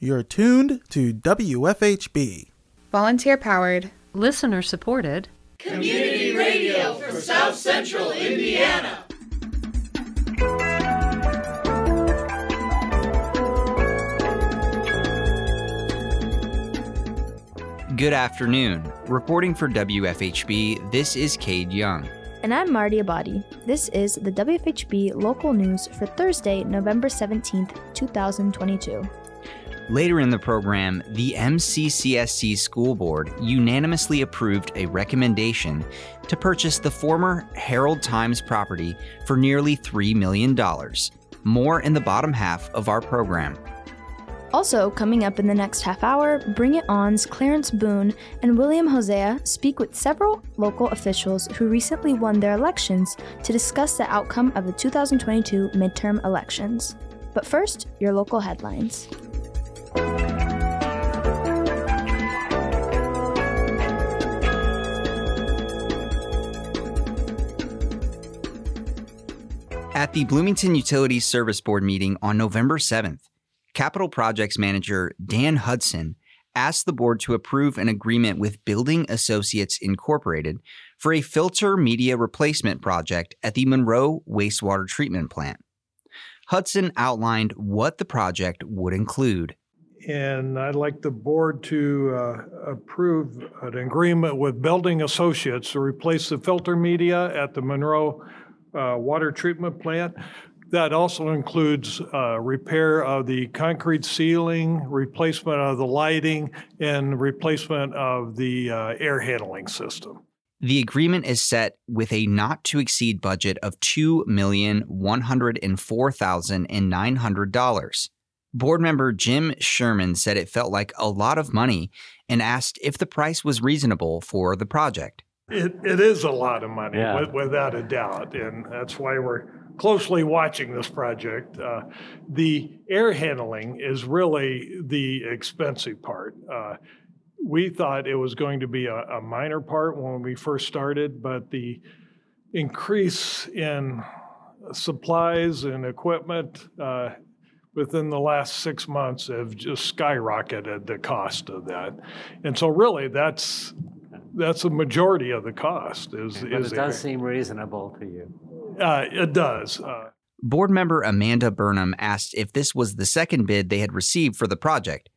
You're tuned to WFHB. Volunteer powered, listener supported, community radio for South Central Indiana. Good afternoon. Reporting for WFHB, this is Cade Young. And I'm Marty Abadi. This is the WFHB local news for Thursday, November 17th, 2022. Later in the program, the MCCSC School Board unanimously approved a recommendation to purchase the former Herald Times property for nearly $3 million. More in the bottom half of our program. Also, coming up in the next half hour, Bring It On's Clarence Boone and William Hosea speak with several local officials who recently won their elections to discuss the outcome of the 2022 midterm elections. But first, your local headlines. At the Bloomington Utilities Service Board meeting on November 7th, Capital Projects Manager Dan Hudson asked the board to approve an agreement with Building Associates Incorporated for a filter media replacement project at the Monroe Wastewater Treatment Plant. Hudson outlined what the project would include. And I'd like the board to uh, approve an agreement with Building Associates to replace the filter media at the Monroe uh, Water Treatment Plant. That also includes uh, repair of the concrete ceiling, replacement of the lighting, and replacement of the uh, air handling system. The agreement is set with a not to exceed budget of $2,104,900. Board member Jim Sherman said it felt like a lot of money and asked if the price was reasonable for the project. It, it is a lot of money, yeah. without a doubt, and that's why we're closely watching this project. Uh, the air handling is really the expensive part. Uh, we thought it was going to be a, a, minor part when we first started, but the increase in supplies and equipment uh, within the last six months have just skyrocketed the cost of that. And so, really, that's that's the majority of the cost. Is, but is it does seem reasonable to you. Uh, it does. Uh, Board member Amanda Burnham asked if this was the second bid they had received for the project.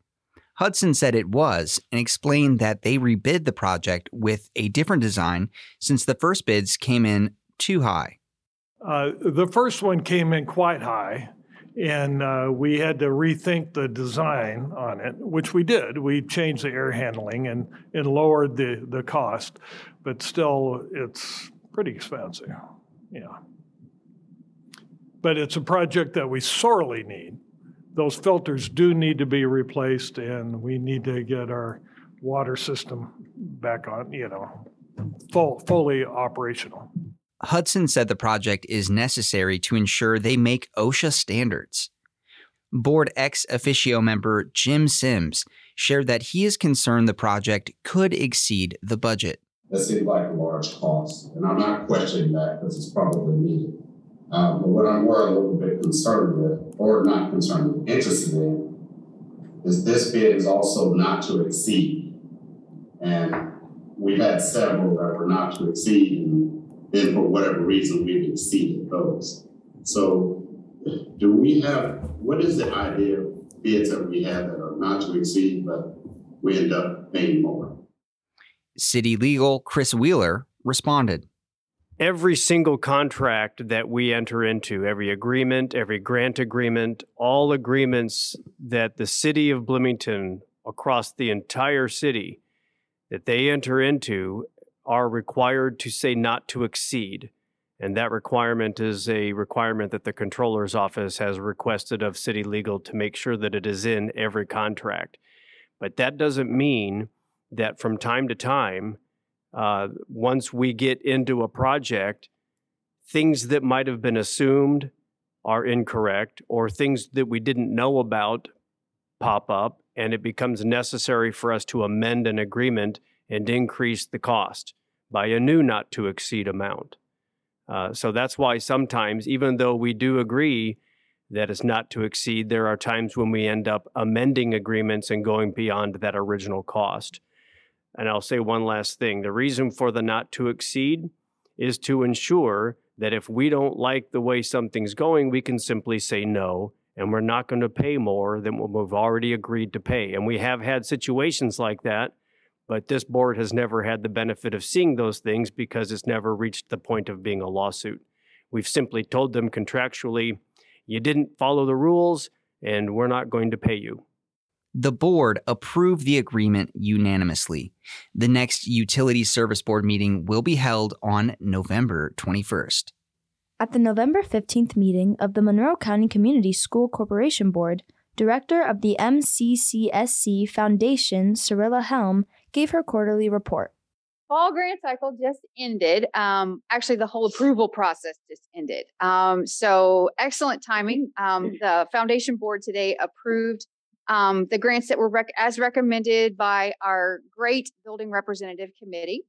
Hudson said it was and explained that they rebid the project with a different design since the first bids came in too high. Uh, the first one came in quite high, and uh, we had to rethink the design on it, which we did. We changed the air handling and, and lowered the, the cost, but still, it's pretty expensive. Yeah. But it's a project that we sorely need. Those filters do need to be replaced, and we need to get our water system back on, you know, full, fully operational. Hudson said the project is necessary to ensure they make OSHA standards. Board ex officio member Jim Sims shared that he is concerned the project could exceed the budget. That seems like a large cost, and I'm not questioning that because it's probably needed. Um, but what I'm more a little bit concerned with, or not concerned, interested in, is this bid is also not to exceed. And we've had several that were not to exceed, and then for whatever reason, we've exceeded those. So, do we have, what is the idea of bids that we have that are not to exceed, but we end up paying more? City Legal Chris Wheeler responded every single contract that we enter into, every agreement, every grant agreement, all agreements that the city of Bloomington across the entire city that they enter into are required to say not to exceed. And that requirement is a requirement that the controller's office has requested of city legal to make sure that it is in every contract. But that doesn't mean that from time to time, uh, once we get into a project, things that might have been assumed are incorrect, or things that we didn't know about pop up, and it becomes necessary for us to amend an agreement and increase the cost by a new not to exceed amount. Uh, so that's why sometimes, even though we do agree that it's not to exceed. There are times when we end up amending agreements and going beyond that original cost. And I'll say one last thing the reason for the not to exceed is to ensure that if we don't like the way something's going, we can simply say no, and we're not going to pay more than what we've already agreed to pay. And we have had situations like that, but this board has never had the benefit of seeing those things because it's never reached the point of being a lawsuit. We've simply told them contractually, you didn't follow the rules, and we're not going to pay you. The board approved the agreement unanimously. The next Utility Service Board meeting will be held on November 21st. At the November 15th meeting of the Monroe County Community School Corporation Board, Director of the MCCSC Foundation, Cyrilla Helm, gave her quarterly report fall grant cycle just ended. Um, actually, the whole approval process just ended. Um, so excellent timing. Um, the foundation board today approved um, the grants that were rec- as recommended by our great building representative committee.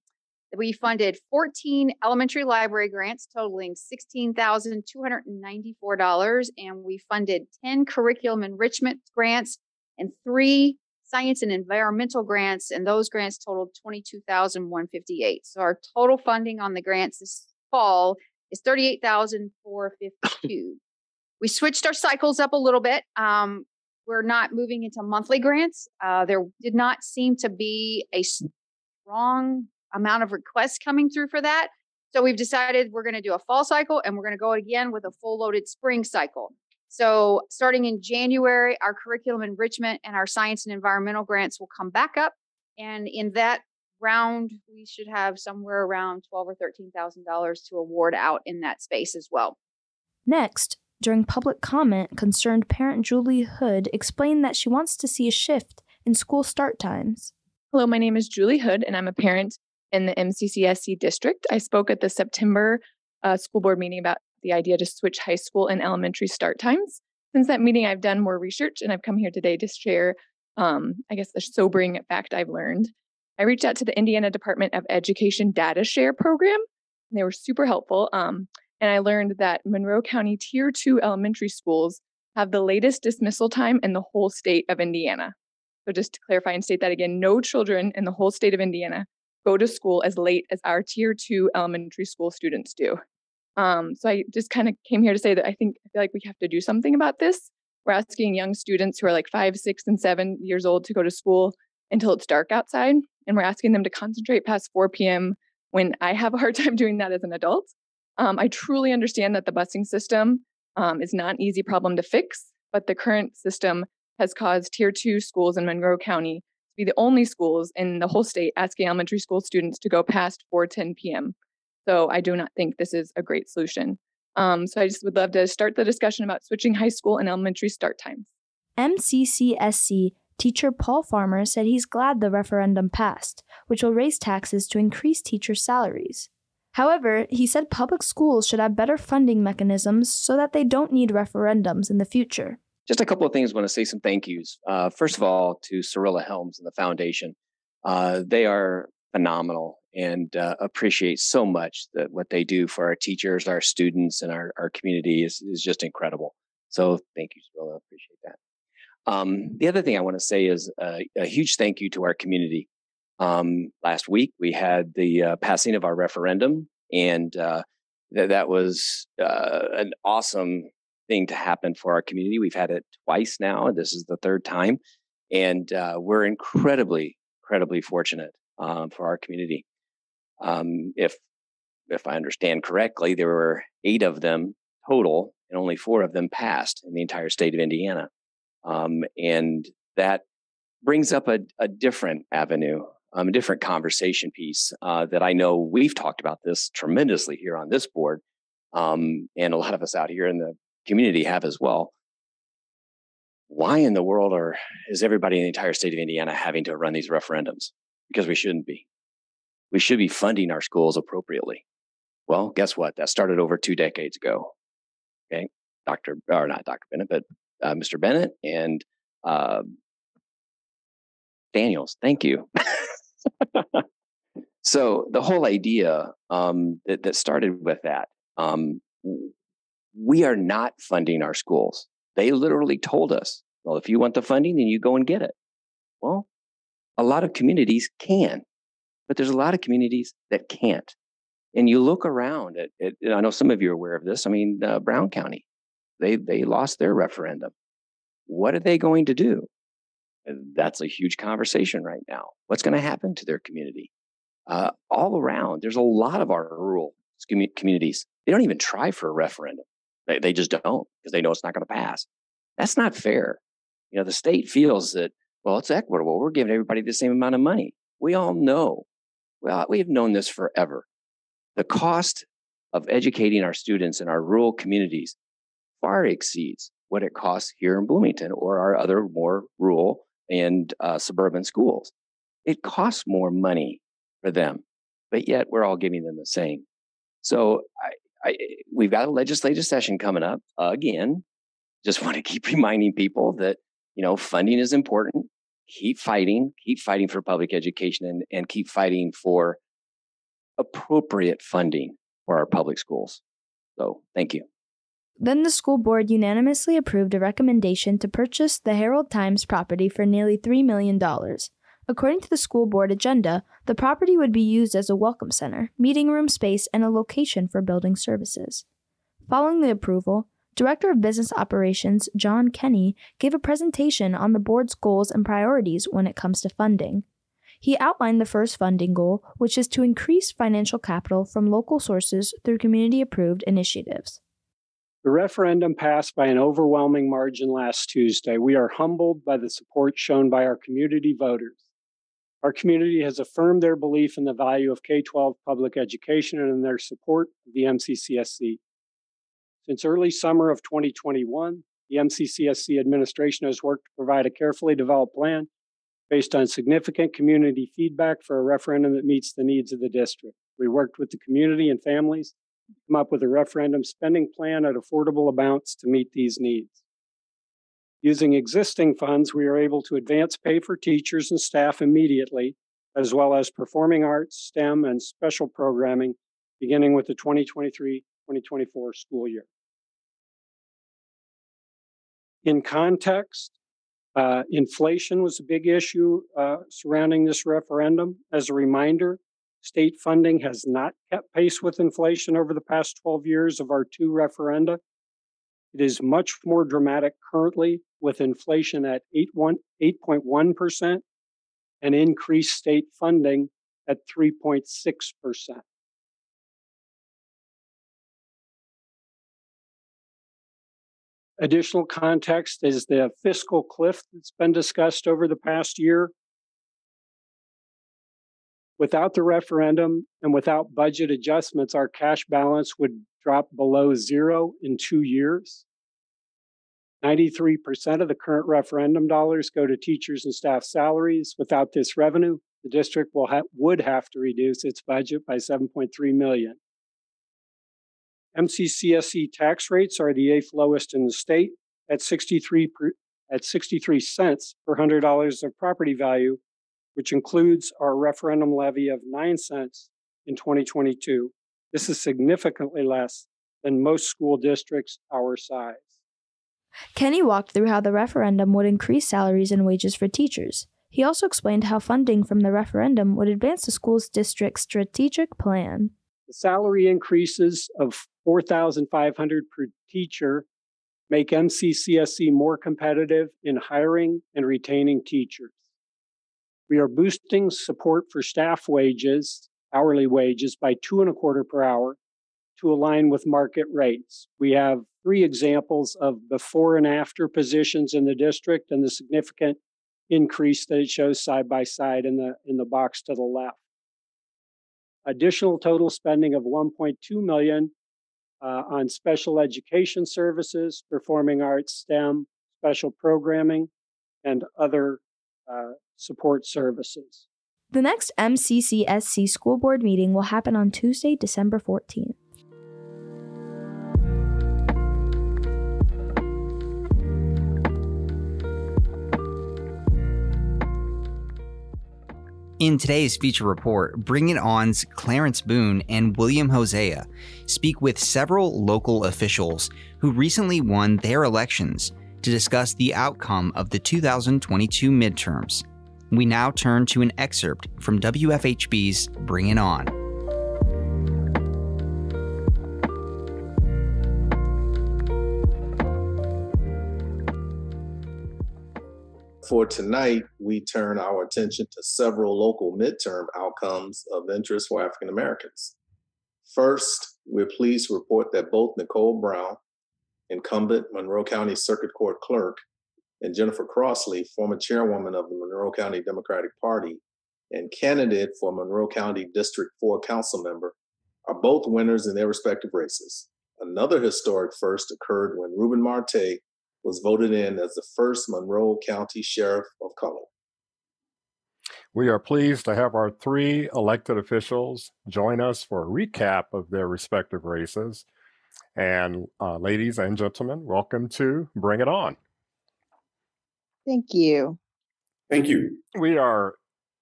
We funded 14 elementary library grants totaling $16,294, and we funded 10 curriculum enrichment grants and three science and environmental grants, and those grants totaled 22,158. So our total funding on the grants this fall is 38,452. we switched our cycles up a little bit. Um, we're not moving into monthly grants. Uh, there did not seem to be a strong amount of requests coming through for that. So we've decided we're going to do a fall cycle and we're going to go again with a full loaded spring cycle. So, starting in January, our curriculum enrichment and our science and environmental grants will come back up. And in that round, we should have somewhere around twelve or thirteen thousand dollars to award out in that space as well. Next, during public comment, concerned parent Julie Hood explained that she wants to see a shift in school start times. Hello, my name is Julie Hood, and I'm a parent in the MCCSC district. I spoke at the September uh, school board meeting about the idea to switch high school and elementary start times. Since that meeting, I've done more research and I've come here today to share, um, I guess, the sobering fact I've learned. I reached out to the Indiana Department of Education Data Share Program. And they were super helpful. Um, and I learned that Monroe County Tier 2 elementary schools have the latest dismissal time in the whole state of Indiana. So, just to clarify and state that again, no children in the whole state of Indiana go to school as late as our Tier 2 elementary school students do. Um, so I just kind of came here to say that I think I feel like we have to do something about this. We're asking young students who are like five, six, and seven years old to go to school until it's dark outside. And we're asking them to concentrate past 4 p.m. when I have a hard time doing that as an adult. Um, I truly understand that the busing system um, is not an easy problem to fix, but the current system has caused tier two schools in Monroe County to be the only schools in the whole state asking elementary school students to go past 4:10 p.m. So I do not think this is a great solution. Um, so I just would love to start the discussion about switching high school and elementary start times. MCCSC teacher Paul Farmer said he's glad the referendum passed, which will raise taxes to increase teachers' salaries. However, he said public schools should have better funding mechanisms so that they don't need referendums in the future. Just a couple of things. I want to say some thank yous. Uh, first of all, to Cyrilla Helms and the foundation. Uh, they are phenomenal and uh, appreciate so much that what they do for our teachers, our students, and our, our community is, is just incredible. So thank you, Cyrilla. Appreciate that. Um, the other thing I want to say is a, a huge thank you to our community. Um, last week we had the uh, passing of our referendum, and uh, th- that was uh, an awesome thing to happen for our community. We've had it twice now. This is the third time, and uh, we're incredibly, incredibly fortunate um, for our community. Um, if if I understand correctly, there were eight of them total, and only four of them passed in the entire state of Indiana. Um, and that brings up a, a different avenue, um, a different conversation piece uh, that I know we've talked about this tremendously here on this board, um, and a lot of us out here in the community have as well. Why in the world are is everybody in the entire state of Indiana having to run these referendums? Because we shouldn't be we should be funding our schools appropriately. Well, guess what? That started over two decades ago. Okay. Dr. or not Dr. Bennett, but uh, Mr. Bennett and uh, Daniels. Thank you. so the whole idea um, that, that started with that, um, we are not funding our schools. They literally told us, well, if you want the funding, then you go and get it. Well, a lot of communities can, but there's a lot of communities that can't. And you look around at, at I know some of you are aware of this. I mean, uh, Brown County, they they lost their referendum. What are they going to do? that's a huge conversation right now. What's going to happen to their community? Uh, all around, there's a lot of our rural communities. They don't even try for a referendum. They, they just don't because they know it's not going to pass. That's not fair. You know, the state feels that, well, it's equitable. We're giving everybody the same amount of money. We all know. Well, we've known this forever. The cost of educating our students in our rural communities far exceeds what it costs here in Bloomington or our other more rural and uh, suburban schools. It costs more money for them, but yet we're all giving them the same. So I, I, we've got a legislative session coming up again. Just want to keep reminding people that you know funding is important. Keep fighting, keep fighting for public education, and, and keep fighting for appropriate funding for our public schools. So thank you. Then the school board unanimously approved a recommendation to purchase the Herald Times property for nearly $3 million. According to the school board agenda, the property would be used as a welcome center, meeting room space, and a location for building services. Following the approval, Director of Business Operations John Kenny gave a presentation on the board's goals and priorities when it comes to funding. He outlined the first funding goal, which is to increase financial capital from local sources through community approved initiatives. The referendum passed by an overwhelming margin last Tuesday. We are humbled by the support shown by our community voters. Our community has affirmed their belief in the value of K 12 public education and in their support of the MCCSC. Since early summer of 2021, the MCCSC administration has worked to provide a carefully developed plan based on significant community feedback for a referendum that meets the needs of the district. We worked with the community and families come up with a referendum spending plan at affordable amounts to meet these needs. Using existing funds, we are able to advance pay for teachers and staff immediately, as well as performing arts, STEM, and special programming beginning with the 2023 2024 school year. In context, uh, inflation was a big issue uh, surrounding this referendum. As a reminder, State funding has not kept pace with inflation over the past 12 years of our two referenda. It is much more dramatic currently with inflation at 8.1% and increased state funding at 3.6%. Additional context is the fiscal cliff that's been discussed over the past year. Without the referendum and without budget adjustments, our cash balance would drop below zero in two years. 93% of the current referendum dollars go to teachers and staff salaries. Without this revenue, the district will ha- would have to reduce its budget by 7.3 million. MCCSC tax rates are the eighth lowest in the state at 63 per, at 63 cents per $100 of property value which includes our referendum levy of 9 cents in 2022. This is significantly less than most school districts our size. Kenny walked through how the referendum would increase salaries and wages for teachers. He also explained how funding from the referendum would advance the school's district's strategic plan. The salary increases of 4500 per teacher make MCCSC more competitive in hiring and retaining teachers. We are boosting support for staff wages, hourly wages, by two and a quarter per hour to align with market rates. We have three examples of before and after positions in the district and the significant increase that it shows side by side in the in the box to the left. Additional total spending of 1.2 million uh, on special education services, performing arts, STEM, special programming, and other uh, support services. The next MCCSC school board meeting will happen on Tuesday, December 14th. In today's feature report, Bring It On's Clarence Boone and William Hosea speak with several local officials who recently won their elections to discuss the outcome of the 2022 midterms. We now turn to an excerpt from WFHB's Bring It On. For tonight, we turn our attention to several local midterm outcomes of interest for African Americans. First, we're pleased to report that both Nicole Brown, incumbent Monroe County Circuit Court clerk, and Jennifer Crossley, former chairwoman of the Monroe County Democratic Party and candidate for Monroe County District 4 council member, are both winners in their respective races. Another historic first occurred when Ruben Marte was voted in as the first Monroe County Sheriff of color. We are pleased to have our three elected officials join us for a recap of their respective races. And uh, ladies and gentlemen, welcome to Bring It On. Thank you. Thank you. We are,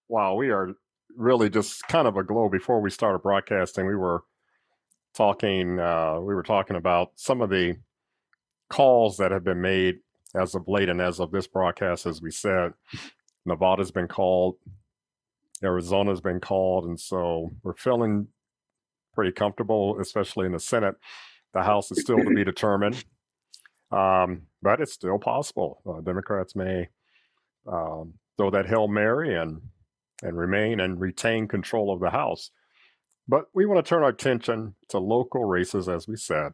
wow, we are really just kind of a glow. Before we started broadcasting, we were talking, uh, we were talking about some of the calls that have been made as of late and as of this broadcast, as we said. Nevada's been called, Arizona's been called, and so we're feeling pretty comfortable, especially in the Senate. The House is still to be determined, um, but it's still possible. Uh, Democrats may um, throw that hail mary and and remain and retain control of the House. But we want to turn our attention to local races, as we said.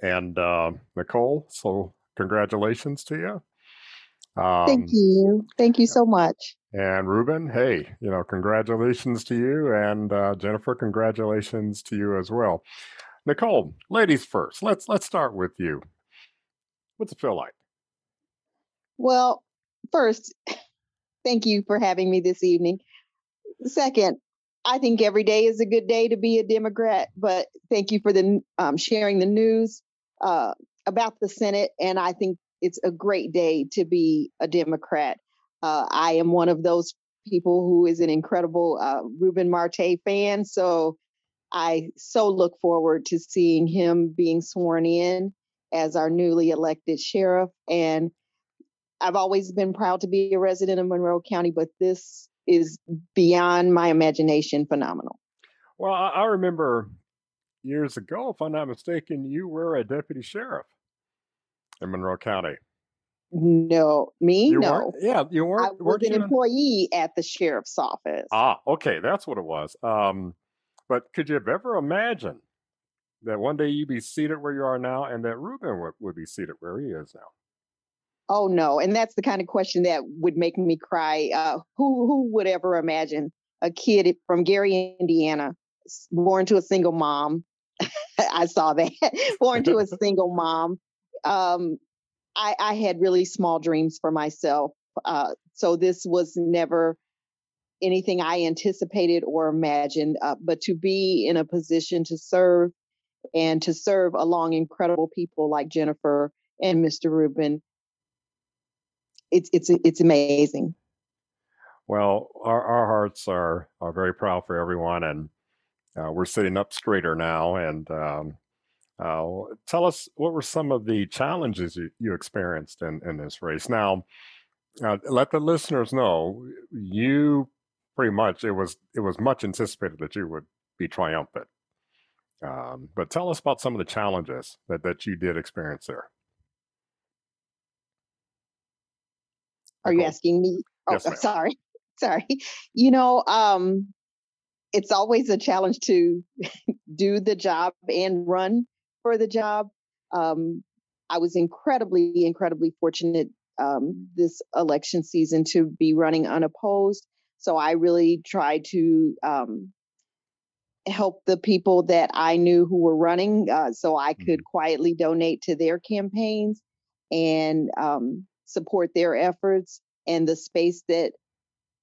And uh, Nicole, so congratulations to you. Um, Thank you. Thank you so much. And Ruben, hey, you know, congratulations to you. And uh, Jennifer, congratulations to you as well. Nicole, ladies first. Let's let's start with you. What's it feel like? Well, first, thank you for having me this evening. Second, I think every day is a good day to be a Democrat, but thank you for the um, sharing the news uh, about the Senate. And I think it's a great day to be a Democrat. Uh, I am one of those people who is an incredible uh, Ruben Marte fan. So I so look forward to seeing him being sworn in as our newly elected sheriff. And I've always been proud to be a resident of Monroe County, but this is beyond my imagination phenomenal. Well, I remember years ago, if I'm not mistaken, you were a deputy sheriff in Monroe County. No, me you no. Yeah, you weren't. I was an employee at the sheriff's office. Ah, okay, that's what it was. Um, but could you have ever imagined that one day you'd be seated where you are now, and that Ruben would, would be seated where he is now? Oh no, and that's the kind of question that would make me cry. Uh, who who would ever imagine a kid from Gary, Indiana, born to a single mom? I saw that born to a single mom. Um, I, I had really small dreams for myself, uh, so this was never anything I anticipated or imagined. Uh, but to be in a position to serve and to serve along incredible people like Jennifer and Mr. Ruben, it's it's it's amazing. Well, our, our hearts are are very proud for everyone, and uh, we're sitting up straighter now. And um, uh, tell us what were some of the challenges you, you experienced in, in this race. Now, uh, let the listeners know you pretty much it was it was much anticipated that you would be triumphant. Um, but tell us about some of the challenges that, that you did experience there. Are you asking me? Oh, yes, sorry. Sorry. You know, um, it's always a challenge to do the job and run for the job. Um, I was incredibly, incredibly fortunate um, this election season to be running unopposed. So I really tried to um, help the people that I knew who were running uh, so I could mm-hmm. quietly donate to their campaigns and um, support their efforts and the space that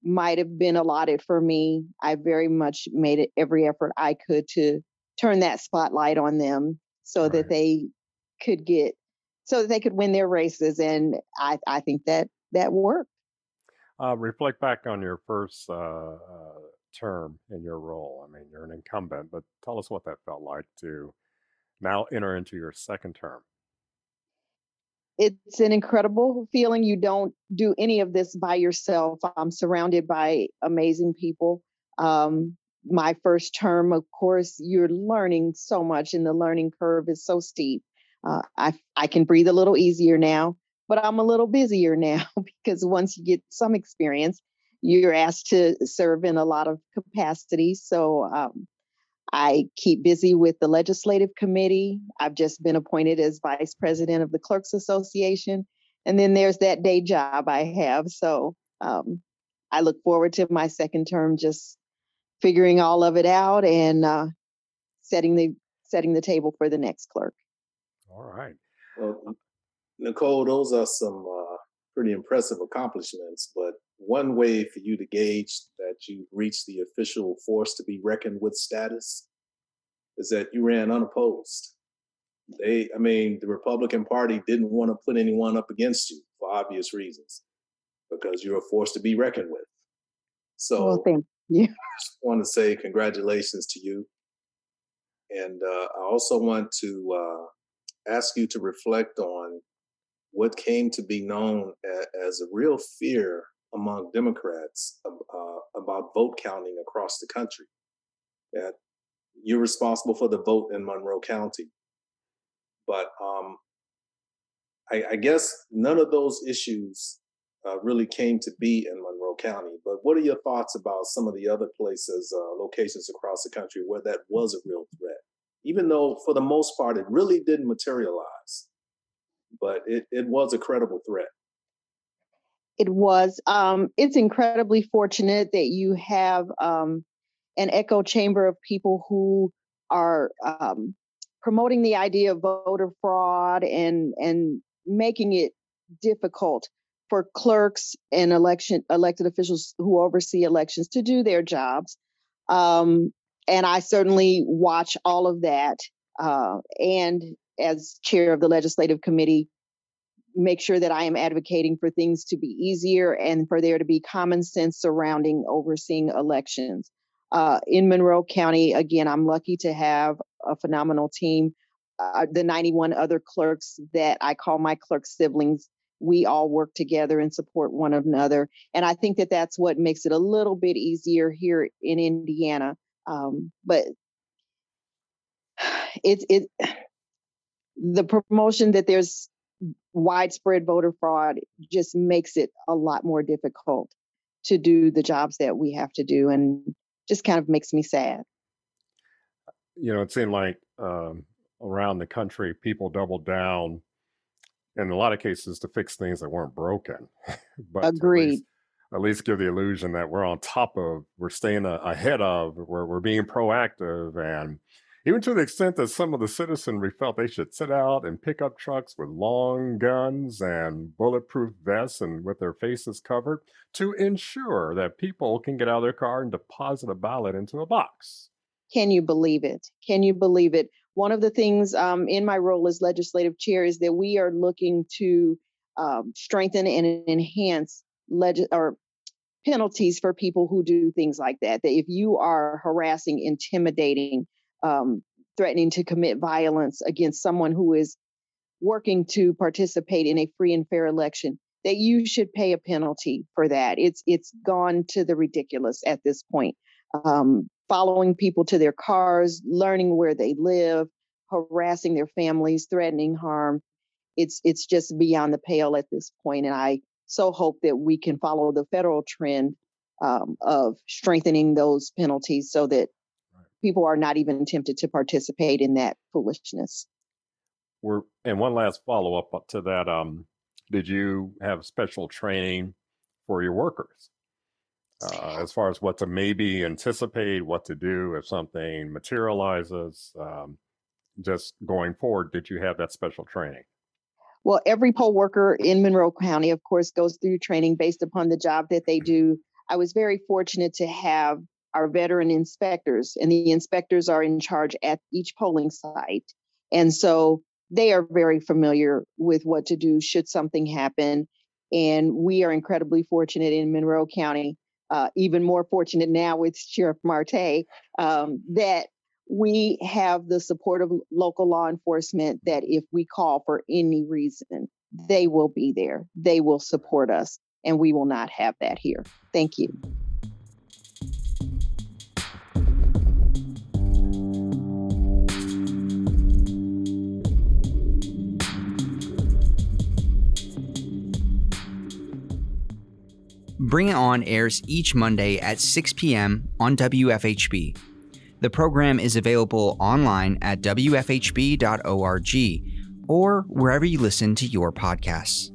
might have been allotted for me. I very much made it every effort i could to turn that spotlight on them so right. that they could get so that they could win their races and i i think that that worked. Uh, reflect back on your first uh, uh, term in your role. I mean you're an incumbent but tell us what that felt like to now enter into your second term it's an incredible feeling. You don't do any of this by yourself. I'm surrounded by amazing people. Um, my first term, of course, you're learning so much, and the learning curve is so steep. Uh, I I can breathe a little easier now, but I'm a little busier now because once you get some experience, you're asked to serve in a lot of capacities. So um, I keep busy with the legislative committee. I've just been appointed as vice president of the Clerks Association. And then there's that day job I have. So um, I look forward to my second term, just figuring all of it out and uh, setting the setting the table for the next clerk. All right. Well, Nicole, those are some uh, pretty impressive accomplishments. But one way for you to gauge that you've reached the official force to be reckoned with status is that you ran unopposed. They, I mean, the Republican Party didn't want to put anyone up against you for obvious reasons because you're a force to be reckoned with. So, well, thank you. I just want to say congratulations to you. And uh, I also want to uh, ask you to reflect on what came to be known as a real fear among Democrats uh, about vote counting across the country. That you're responsible for the vote in Monroe County, but um, I, I, guess none of those issues uh, really came to be in Monroe County. But what are your thoughts about some of the other places, uh, locations across the country where that was a real threat? Even though, for the most part, it really didn't materialize but it, it was a credible threat. It was. Um, it's incredibly fortunate that you have um, an echo chamber of people who are um, promoting the idea of voter fraud and and making it difficult for clerks and election elected officials who oversee elections to do their jobs. Um, and I certainly watch all of that. Uh, and as chair of the legislative committee, make sure that I am advocating for things to be easier and for there to be common sense surrounding overseeing elections. Uh, in Monroe County, again, I'm lucky to have a phenomenal team. Uh, the 91 other clerks that I call my clerk siblings, we all work together and support one another. And I think that that's what makes it a little bit easier here in Indiana. Um, but it's it the promotion that there's widespread voter fraud just makes it a lot more difficult to do the jobs that we have to do and just kind of makes me sad. You know, it seemed like um, around the country, people doubled down in a lot of cases to fix things that weren't broken. but Agreed. At least, at least, give the illusion that we're on top of, we're staying ahead of, we're, we're being proactive and even to the extent that some of the citizenry felt they should sit out and pick up trucks with long guns and bulletproof vests and with their faces covered to ensure that people can get out of their car and deposit a ballot into a box. Can you believe it? Can you believe it? One of the things um, in my role as legislative chair is that we are looking to um, strengthen and enhance or penalties for people who do things like that. That if you are harassing, intimidating, um, threatening to commit violence against someone who is working to participate in a free and fair election that you should pay a penalty for that. It's it's gone to the ridiculous at this point. Um, following people to their cars learning where they live harassing their families threatening harm. It's it's just beyond the pale at this point and i so hope that we can follow the federal trend um, of strengthening those penalties so that people are not even tempted to participate in that foolishness. We're, and one last follow up to that. Um, did you have special training for your workers uh, as far as what to maybe anticipate, what to do if something materializes? Um, just going forward, did you have that special training? Well, every poll worker in Monroe County, of course, goes through training based upon the job that they do. I was very fortunate to have our veteran inspectors, and the inspectors are in charge at each polling site. And so they are very familiar with what to do should something happen. And we are incredibly fortunate in Monroe County, uh, even more fortunate now with Sheriff Marte, um, that we have the support of local law enforcement that if we call for any reason, they will be there. They will support us, and we will not have that here. Thank you. Bring It On airs each Monday at 6 p.m. on WFHB. The program is available online at WFHB.org or wherever you listen to your podcasts.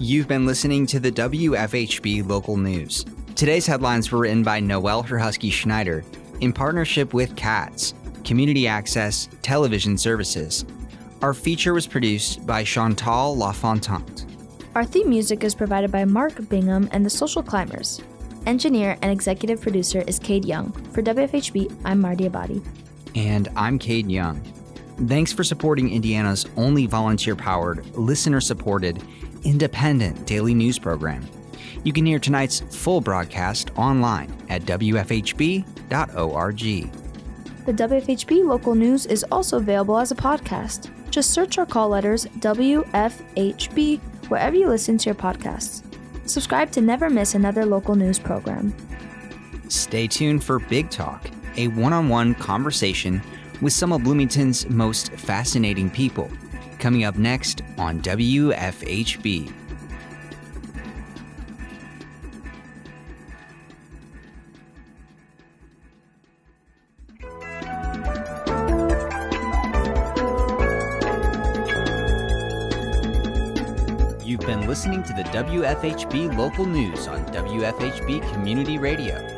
You've been listening to the WFHB local news. Today's headlines were written by Noelle Herhusky Schneider in partnership with CATS, Community Access Television Services. Our feature was produced by Chantal LaFontant. Our theme music is provided by Mark Bingham and the Social Climbers. Engineer and executive producer is Cade Young. For WFHB, I'm Marty Abadi. And I'm Cade Young. Thanks for supporting Indiana's only volunteer powered, listener supported, independent daily news program. You can hear tonight's full broadcast online at WFHB.org. The WFHB local news is also available as a podcast. Just search our call letters WFHB wherever you listen to your podcasts. Subscribe to never miss another local news program. Stay tuned for Big Talk, a one on one conversation with some of Bloomington's most fascinating people coming up next on WFHB. You've been listening to the WFHB local news on WFHB Community Radio.